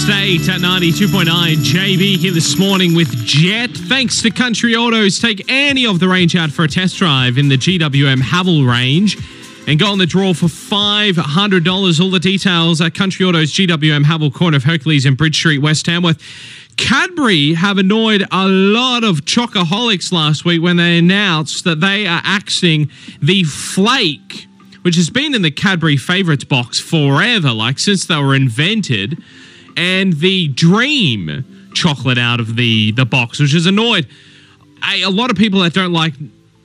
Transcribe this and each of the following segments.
18 past 8 at 92.9. JB here this morning with Jet. Thanks to Country Autos. Take any of the range out for a test drive in the GWM Haval range and go on the draw for $500. All the details at Country Autos GWM Haval, corner of Hercules and Bridge Street, West Tamworth. Cadbury have annoyed a lot of chocoholics last week when they announced that they are axing the flake which has been in the Cadbury favourites box forever, like since they were invented, and the Dream chocolate out of the, the box, which has annoyed a, a lot of people that don't like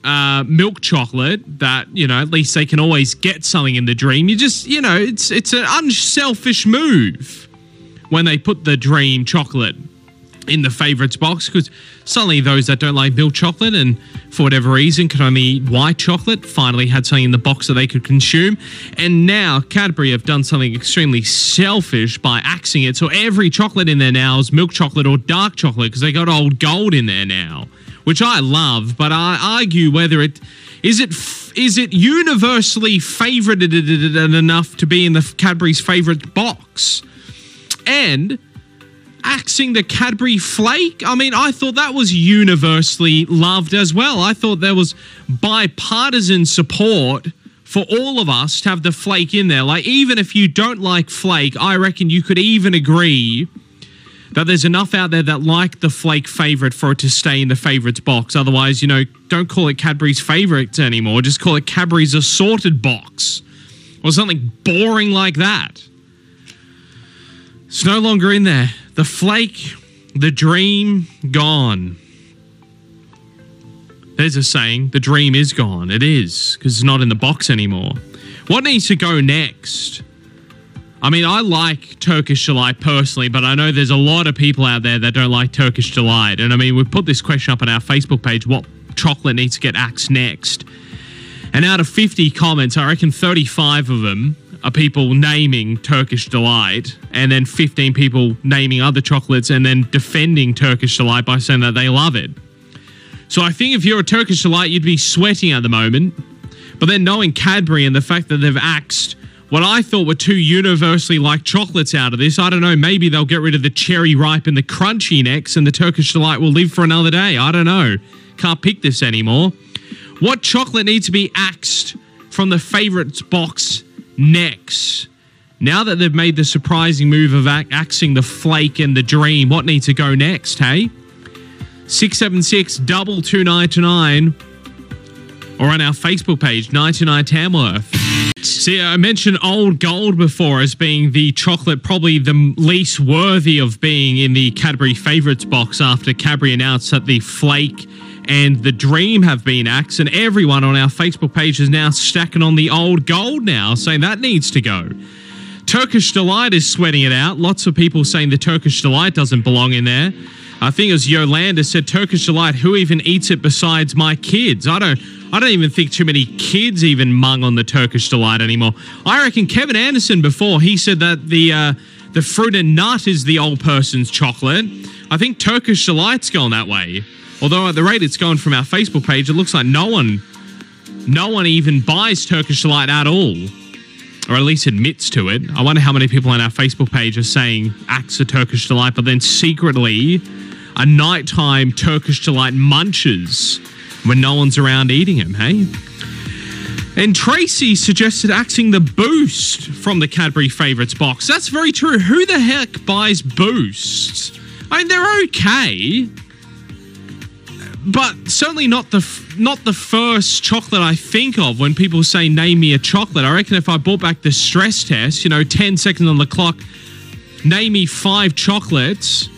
uh, milk chocolate. That you know, at least they can always get something in the Dream. You just you know, it's it's an unselfish move when they put the Dream chocolate in the favourites box because suddenly those that don't like milk chocolate and for whatever reason can only eat white chocolate finally had something in the box that they could consume. And now Cadbury have done something extremely selfish by axing it. So every chocolate in there now is milk chocolate or dark chocolate because they got old gold in there now, which I love. But I argue whether it is it is it universally favoured enough to be in the Cadbury's favourite box. And axing the Cadbury flake. I mean, I thought that was universally loved as well. I thought there was bipartisan support for all of us to have the flake in there. Like, even if you don't like flake, I reckon you could even agree that there's enough out there that like the flake favorite for it to stay in the favorites box. Otherwise, you know, don't call it Cadbury's favorites anymore. Just call it Cadbury's assorted box or something boring like that. It's no longer in there. The flake, the dream, gone. There's a saying, the dream is gone. It is, because it's not in the box anymore. What needs to go next? I mean, I like Turkish Delight personally, but I know there's a lot of people out there that don't like Turkish Delight. And I mean, we put this question up on our Facebook page what chocolate needs to get axed next? And out of 50 comments, I reckon 35 of them are people naming Turkish Delight, and then 15 people naming other chocolates and then defending Turkish Delight by saying that they love it. So I think if you're a Turkish Delight, you'd be sweating at the moment. But then knowing Cadbury and the fact that they've axed what I thought were two universally liked chocolates out of this, I don't know, maybe they'll get rid of the cherry ripe and the crunchy next, and the Turkish Delight will live for another day. I don't know. Can't pick this anymore. What chocolate needs to be axed from the favorites box next? Now that they've made the surprising move of axing the flake and the dream, what needs to go next, hey? 676 double two ninety nine or on our Facebook page, 99 Tamworth. See, I mentioned Old Gold before as being the chocolate probably the least worthy of being in the Cadbury Favourites box after Cadbury announced that the Flake and the Dream have been axed, and everyone on our Facebook page is now stacking on the Old Gold now, saying that needs to go. Turkish Delight is sweating it out. Lots of people saying the Turkish Delight doesn't belong in there. I think it was Yolanda said Turkish Delight. Who even eats it besides my kids? I don't. I don't even think too many kids even mung on the Turkish Delight anymore. I reckon Kevin Anderson before he said that the uh, the fruit and nut is the old person's chocolate. I think Turkish Delight's gone that way. Although at the rate it's going from our Facebook page, it looks like no one, no one even buys Turkish Delight at all, or at least admits to it. I wonder how many people on our Facebook page are saying acts of Turkish Delight, but then secretly a nighttime Turkish Delight munches when no one's around eating them, hey? And Tracy suggested axing the boost from the Cadbury Favourites box. That's very true. Who the heck buys boosts? I mean, they're okay, but certainly not the not the first chocolate I think of when people say name me a chocolate. I reckon if I brought back the stress test, you know, 10 seconds on the clock, name me five chocolates,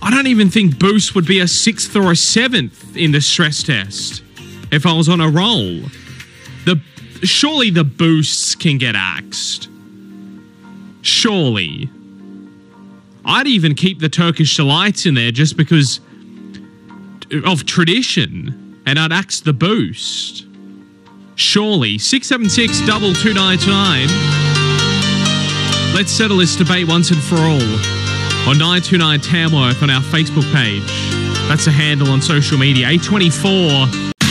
I don't even think Boost would be a sixth or a seventh in the stress test if I was on a roll. The surely the boosts can get axed. Surely. I'd even keep the Turkish delights in there just because of tradition, and I'd axe the boost. Surely. 676 2299. Let's settle this debate once and for all on 929 Tamworth on our Facebook page. That's the handle on social media. 824.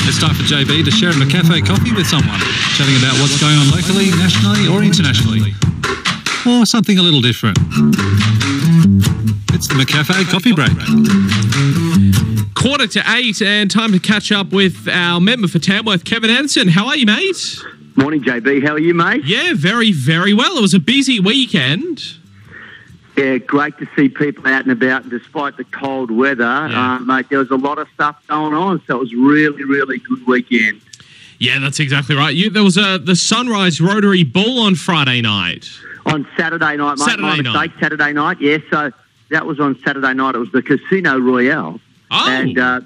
It's time for JB to share a cafe coffee with someone, chatting about what's going on locally, nationally, or internationally. Or something a little different. It's the McCafe coffee break. Quarter to eight, and time to catch up with our member for Tamworth, Kevin Anderson. How are you, mate? Morning, JB. How are you, mate? Yeah, very, very well. It was a busy weekend. Yeah, great to see people out and about despite the cold weather. Yeah. Uh, mate, there was a lot of stuff going on, so it was really, really good weekend. Yeah, that's exactly right. You, there was a the Sunrise Rotary Ball on Friday night. On Saturday night, mate, my Saturday mistake, night. Saturday night, yeah, so that was on Saturday night. It was the Casino Royale. Oh, And, uh,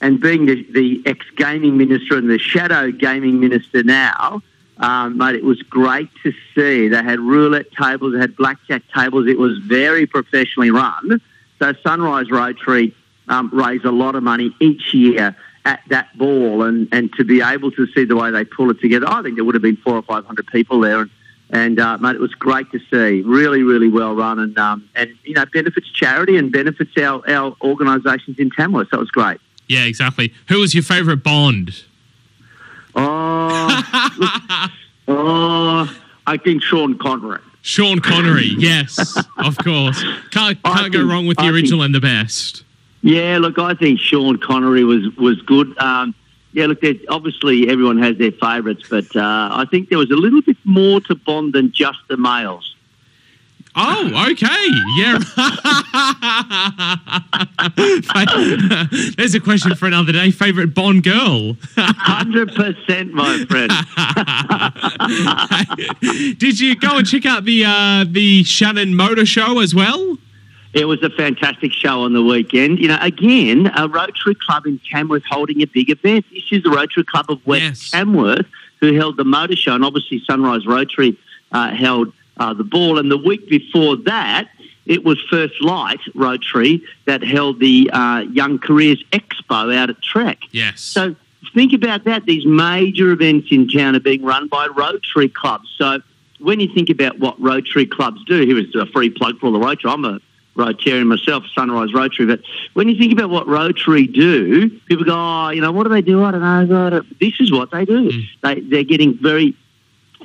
and being the, the ex-gaming minister and the shadow gaming minister now, um, mate, it was great to see. They had roulette tables, they had blackjack tables. It was very professionally run. So Sunrise Rotary um, raise a lot of money each year at that ball, and, and to be able to see the way they pull it together, I think there would have been four or five hundred people there, and, and uh, mate, it was great to see. Really, really well run, and um, and you know benefits charity and benefits our our organisations in Tamworth. So it was great. yeah, exactly. Who was your favourite Bond? Oh, look, oh, I think Sean Connery. Sean Connery. Yes, of course. Can't can't go think- wrong with the I think- original and the best. Yeah, look, I think Sean Connery was was good. Um, yeah, look, obviously everyone has their favourites, but uh, I think there was a little bit more to Bond than just the males. Oh, okay. Yeah. There's a question for another day. Favorite Bond girl? Hundred percent, my friend. Did you go and check out the uh, the Shannon Motor Show as well? It was a fantastic show on the weekend. You know, again, a Rotary Club in Tamworth holding a big event. This is the Rotary Club of West Yes. Tamworth, who held the motor show, and obviously Sunrise Rotary uh, held uh, the ball. And the week before that, it was First Light Rotary that held the uh, Young Careers Expo out at TREC. Yes. So think about that. These major events in town are being run by Rotary clubs. So when you think about what Rotary clubs do, here is a free plug for all the Rotary. I'm a Rotarian myself, Sunrise Rotary. But when you think about what Rotary do, people go, oh, you know, what do they do? I don't know. I don't- This is what they do. They, they're getting very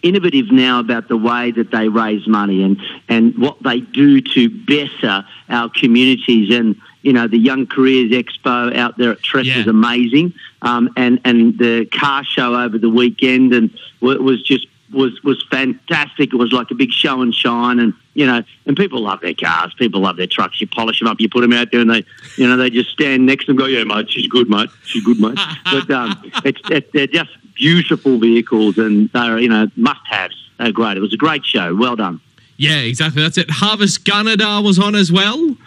innovative now about the way that they raise money and, and what they do to better our communities. And, you know, the Young Careers Expo out there at TREC Yeah. was amazing. Um, and, and the car show over the weekend and wa- was just was was fantastic. It was like a big show and shine, and you know, and people love their cars. People love their trucks. You polish them up, you put them out there, and they, you know, they just stand next to them, and go, "Yeah, mate, she's good, mate. She's good, mate." but um, it's, it, they're just beautiful vehicles, and they're you know must-haves. They're great. It was a great show. Well done. yeah, exactly. That's it. Harvest Gunnedah was on as well.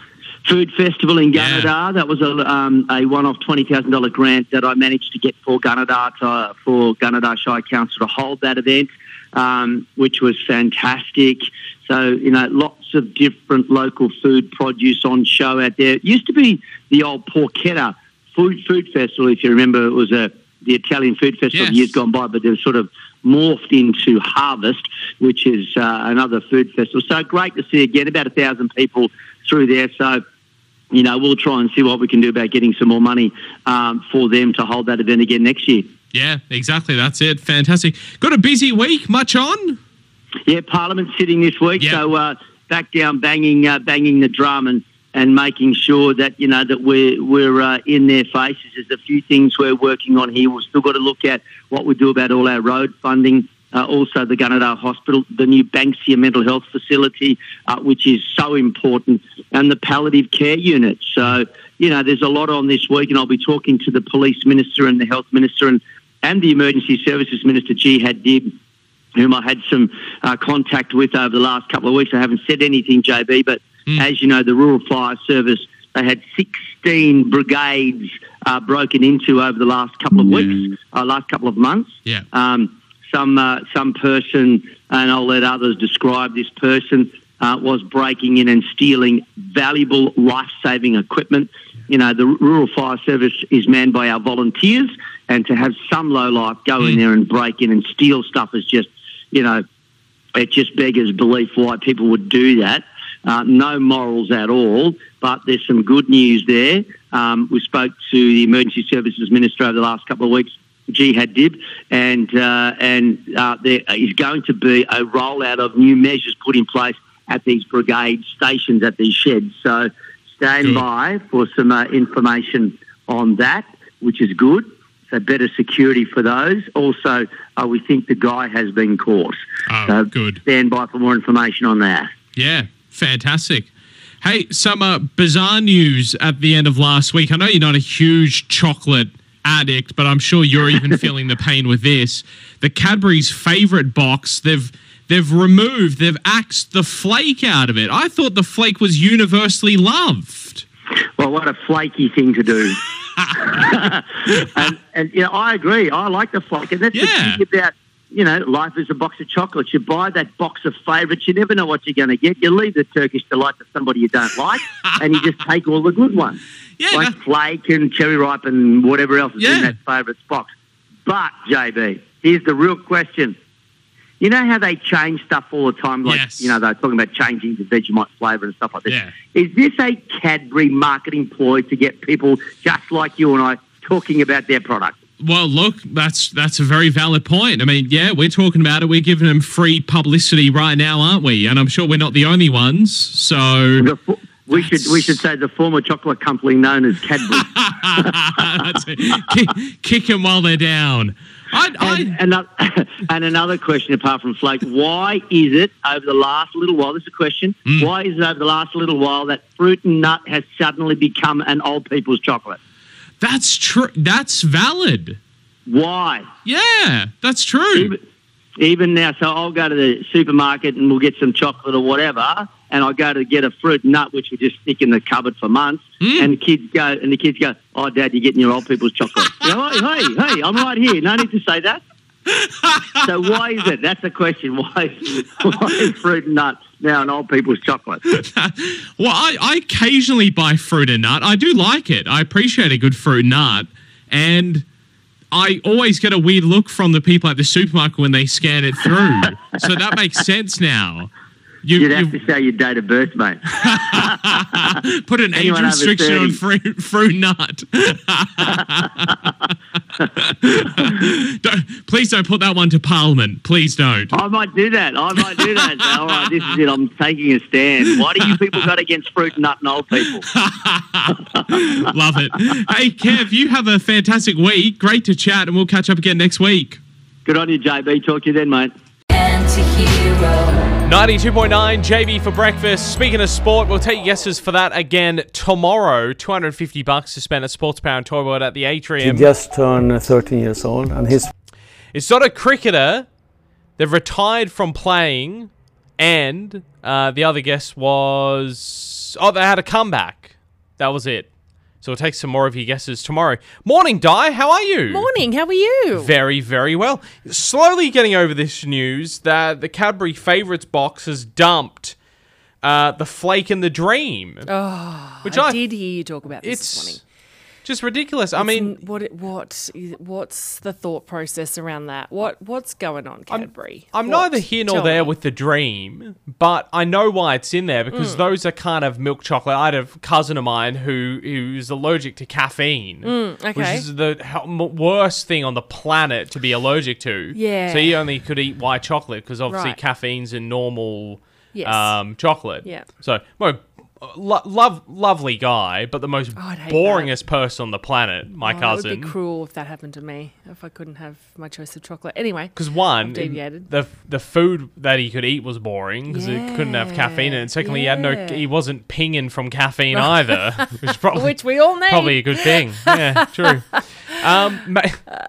Food Festival in Yeah. That was a, um, a one-off twenty thousand dollar grant that I managed to get for Gunnedah to, for Gunnedah Shire Council to hold that event, um, which was fantastic. So you know, lots of different local food produce on show out there. It used to be the old Porchetta Food Food Festival, if you remember. It was a the Italian food festival Yes. years gone by, but they've sort of morphed into Harvest, which is uh, another food festival. So great to see again about a thousand people through there. So you know, we'll try and see what we can do about getting some more money um, for them to hold that event again next year. Yeah, exactly. That's it. Fantastic. Got a busy week. Much on? Yeah, Parliament's sitting this week, so uh, back down, banging, uh, banging the drum, and, and making sure that you know that we're we're uh, in their faces. There's a few things we're working on here. We've still got to look at what we do about all our road funding. Uh, also, the Gunnedah Hospital, the new Banksia Mental Health Facility, uh, which is so important, and the palliative care unit. So, you know, there's a lot on this week, and I'll be talking to the police minister and the health minister and, and the emergency services minister, Jihad Dib, whom I had some uh, contact with over the last couple of weeks. I haven't said anything, JB, but Mm. as you know, the Rural Fire Service, they had 16 brigades uh, broken into over the last couple of weeks, uh, last couple of months. Yeah. Um, some uh, some person, and I'll let others describe this person, uh, was breaking in and stealing valuable life saving equipment. You know, the Rural Fire Service is manned by our volunteers, and to have some low life go in there and break in and steal stuff is just, you know, it just beggars belief why people would do that. Uh, no morals at all, but there's some good news there. Um, we spoke to the Emergency Services Minister over the last couple of weeks, Jihad Dib, and uh, and uh, there is going to be a rollout of new measures put in place at these brigade stations at these sheds. So stand by for some uh, information on that, which is good. So better security for those. Also, uh, we think the guy has been caught. Oh, so good. stand by for more information on that. Yeah, fantastic. Hey, some uh, bizarre news at the end of last week. I know you're not a huge chocolate addict, but I'm sure you're even feeling the pain with this. The Cadbury's favorite box, they've they've removed, they've axed the flake out of it. I thought the flake was universally loved. Well, what a flaky thing to do. and, and you know, I agree. I like the flake, and that's Yeah. the thing about you know, life is a box of chocolates. You buy that box of favourites. You never know what you're going to get. You leave the Turkish delight to somebody you don't like, and you just take all the good ones, Yeah, like flake and cherry ripe and whatever else is Yeah. in that favourites box. But JB, here's the real question. You know how they change stuff all the time? Like, Yes. you know, they're talking about changing the Vegemite flavour and stuff like this. Yeah. Is this a Cadbury marketing ploy to get people just like you and I talking about their product? Well, look, that's that's a very valid point. I mean, yeah, we're talking about it. We're giving them free publicity right now, aren't we? And I'm sure we're not the only ones. So we should we should say the former chocolate company known as Cadbury. Kick, kick them while they're down. I, and, I, another, and another question apart from Flake, why is it over the last little while, this is a question, Mm. why is it over the last little while that fruit and nut has suddenly become an old people's chocolate? that's true. That's valid. Why? Yeah, that's true. Even, even now, so I'll go to the supermarket and we'll get some chocolate or whatever, and I go to get a fruit and nut, which we just stick in the cupboard for months, Mm. and the kids go, and the kids go, "Oh, Dad, you're getting your old people's chocolate." you know, hey, hey, I'm right here. No need to say that. so why is it? That's the question. Why is, why is fruit and nut now an old people's chocolate? well, I, I occasionally buy fruit and nut. I do like it. I appreciate a good fruit and nut. And I always get a weird look from the people at the supermarket when they scan it through. so that makes sense now. You, You'd have you to say your date of birth, mate. put an age Anyone over restriction on fruit, fruit nut. don't, please don't put that one to Parliament. Please don't. I might do that. I might do that. All right, this is it. I'm taking a stand. Why do you people got against fruit and nut and old people? Love it. Hey, Kev, you have a fantastic week. Great to chat, and we'll catch up again next week. Good on you, JB. Talk to you then, mate. Anti-hero. 92.9 JB for breakfast. Speaking of sport, we'll take guesses for that again tomorrow. 250 bucks to spend at Sports Power and Toy World at the atrium. He just turned 13 years old, and he's It's not a cricketer. They've retired from playing, and uh, the other guess was oh, they had a comeback. That was it. So we'll take some more of your guesses tomorrow. Morning, Di. How are you? Morning, how are you? Very, very well. Slowly getting over this news that the Cadbury Favourites box has dumped uh, the Flake and the Dream. Oh, Which I, I- did hear you talk about this this morning. Just ridiculous. I mean, It's n- what what is- the thought process around that? What what's going on, Cadbury? I'm What? neither here nor Tell there me. with the dream, but I know why it's in there Mm. because those are kind of milk chocolate. I had a cousin of mine who who's allergic to caffeine, which Mm, okay. is the worst thing on the planet to be allergic to. Yeah. So he only could eat white chocolate because obviously Right. caffeine's in normal Yes. um, chocolate. Yeah. So well, lo- love lovely guy, but the most Oh, boringest person on the planet. My Oh, It cousin. would be cruel if that happened to me. If I couldn't have my choice of chocolate. Anyway, Because one, deviated. the the food that he could eat was boring because it couldn't have caffeine in it. And secondly, he had no, he wasn't pinging from caffeine either, which probably which we all need. probably a good thing. Yeah, true. Um, ma-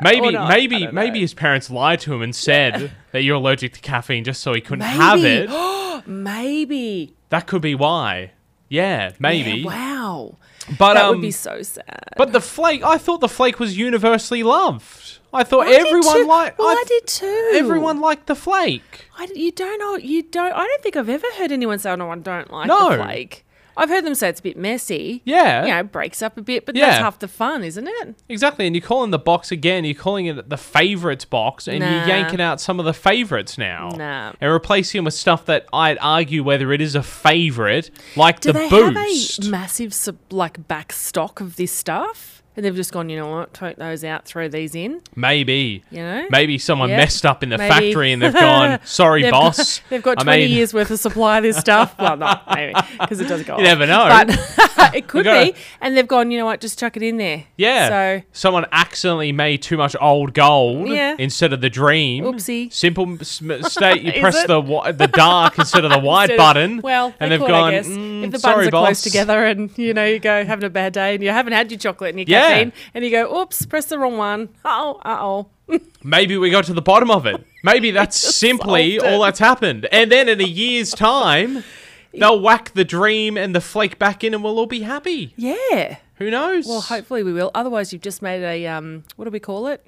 maybe I maybe maybe know. his parents lied to him and said that you're allergic to caffeine just so he couldn't have it. maybe. That could be why. Yeah, maybe. Yeah, wow. But that um, would be so sad. but the flake, I thought the flake was universally loved. I thought I everyone liked. Well, I did too. Everyone liked the flake. I, you don't know. You don't. I don't think I've ever heard anyone say, "Oh, no, I don't like No. the flake." I've heard them say it's a bit messy. Yeah. You know, it breaks up a bit, but Yeah. that's half the fun, isn't it? Exactly, and you're calling the box again. You're calling it the favorites box, and you're yanking out some of the favorites now, Nah. and replacing them with stuff that I'd argue whether it is a favorite, like Do the they boost. have a massive like back stock of this stuff? And they've just gone, you know what, take those out, throw these in, Maybe. you know? Maybe someone Yeah. messed up in the Maybe. factory and they've gone, sorry, They've boss. Got, they've got I 20 made- years worth of supply of this stuff. Well, not maybe, because it doesn't go You never know. But it could gotta- be. And they've gone, you know what, just chuck it in there. Yeah. So, someone accidentally made too much old gold Yeah. instead of the dream. Oopsie. Simple mistake. You press it? the the dark instead of the white instead of- button. Well, and they they've could, gone. "Mm, if the sorry, buttons are boss. close together and, you know, you go having a bad day and you haven't had your chocolate and your Yeah. And you go, oops, press the wrong one. Uh-oh, uh-oh. Maybe we got to the bottom of it. Maybe that's simply all that's happened. And then in a year's time, they'll whack the dream and the flake back in, and we'll all be happy. Yeah. Who knows? Well, hopefully we will. Otherwise, you've just made a, um, what do we call it?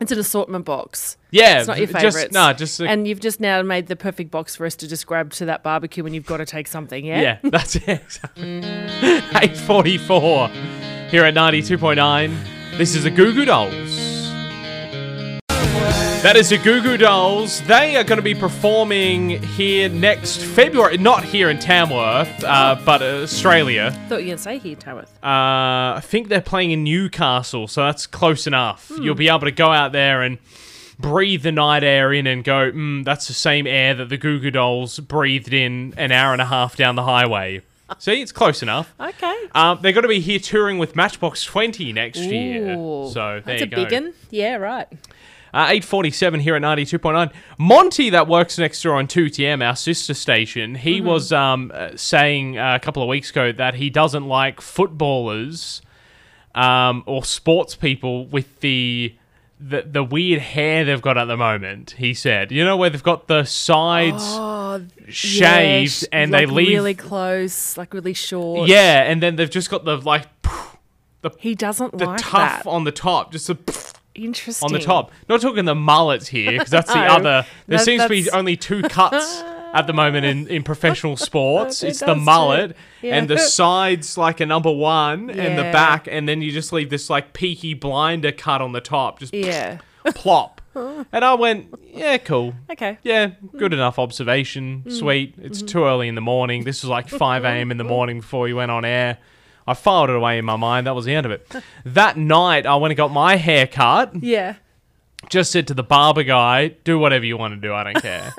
It's an assortment box. yeah, It's not your just favourites. no, just a, and you've just now made the perfect box for us to just grab to that barbecue when you've got to take something, yeah? Yeah, that's it. Exactly. 844 here at 92.9. This is the Goo Goo Dolls. That is the Goo Goo Dolls. They are going to be performing here next February. Not here in Tamworth, uh, but Australia. Thought you were going to say here, Tamworth. Uh, I think they're playing in Newcastle, so that's close enough. You'll be able to go out there and breathe the night air in and go, mm, that's the same air that the Goo Goo Dolls breathed in an hour and a half down the highway. See, it's close enough. Okay. Um, they're going to be here touring with Matchbox 20 next year. So there That's you a big one. Yeah, right. Uh, 847 here at 92.9. Monty, that works next door on 2TM, our sister station, he was um, uh, saying a couple of weeks ago that he doesn't like footballers um, or sports people with the, the the weird hair they've got at the moment. He said, you know, where they've got the sides Oh, shaved yeah, and like they leave. really close, like really short. yeah, and then they've just got the like the He doesn't the like tuff that. on the top, just a Interesting. on the top. Not talking the mullets here, because that's the other. There that- seems to be only two cuts at the moment in, in professional sports. It it's the mullet Yeah. and the sides like a number one and the back, and then you just leave this like peaky blinder cut on the top, just Yeah. plop. And I went, yeah, cool. Okay. Yeah, good enough observation. Mm. Sweet. It's Mm-hmm. too early in the morning. This was like 5 a.m. in the morning before we went on air. I filed it away in my mind. That was the end of it. that night, I went and got my hair cut Yeah. just said to the barber guy, do whatever you want to do, I don't care.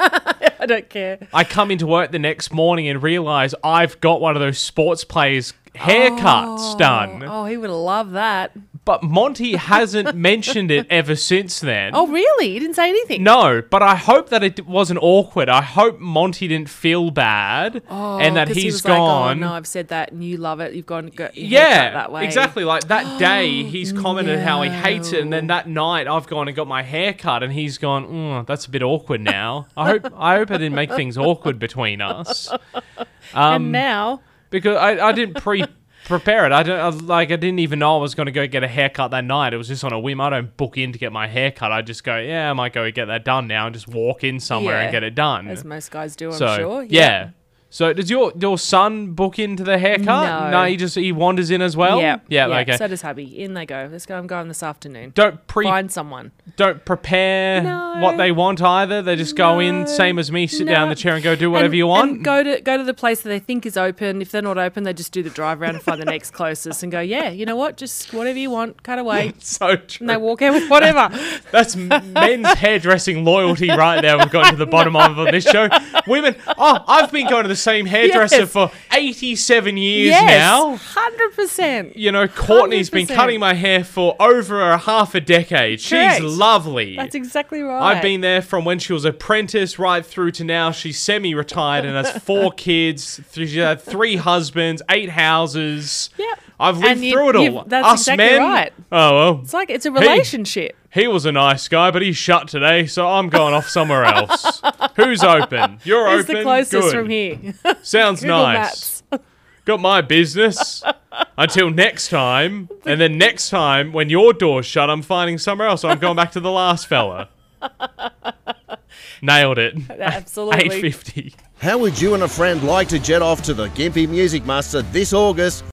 I don't care. I come into work the next morning and realize I've got one of those sports players' haircuts done. Oh, he would love that. But Monty hasn't mentioned it ever since then. Oh, really? He didn't say anything. No, but I hope that it wasn't awkward. I hope Monty didn't feel bad Oh, and that 'cause he he's was like, gone. oh, no, I've said that and you love it. You've gone yeah, that way. exactly. Like that day, he's commented how he hates it, and then that night, I've gone and got my hair cut, and he's gone. Mm, that's a bit awkward now. I hope I hope I didn't make things awkward between us. Um, and now, because I, I didn't pre prepare it. I don't I, like I didn't even know I was going to go get a haircut that night. It was just on a whim. I don't book in to get my haircut. I just go, yeah, I might go get that done now and just walk in somewhere and get it done. as most guys do, I'm so sure. yeah. So does your your son book into the haircut? No. he just he wanders in as well. Yeah. yeah, okay. So does hubby. In they go. Let's go. I'm going this afternoon. don't pre Find someone. don't prepare No. what they want either. They just go in, same as me, sit down in the chair and go do whatever And- you want. And go to go to the place that they think is open. If they're not open, they just do the drive around and find the next closest and go, yeah, you know what? Just whatever you want, cut away. so true. And they walk out with whatever. That's men's hairdressing loyalty right there. We've gotten to the bottom of on this show. Women, oh, I've been going to the same hairdresser Yes. for 87 years yes, now. hundred percent. You know, Courtney's been 100%. cutting my hair for over a half a decade. Correct. She's lovely. That's exactly right. I've been there from when she was apprentice right through to now. She's semi-retired and has four kids. She's had three husbands, eight houses. Yep. I've lived you- through it all. that's Us exactly men. right. Oh well. It's like it's a relationship. He was a nice guy, but he's shut today, so I'm going off somewhere else. Who's open? You're Who's open. the closest Good. from here? Sounds Google nice. Maps. Got my business. Until next time, and then next time when your door's shut, I'm finding somewhere else. So I'm going back to the last fella. Nailed it. Absolutely. 850. How would you and a friend like to jet off to the Gympie Music Muster this August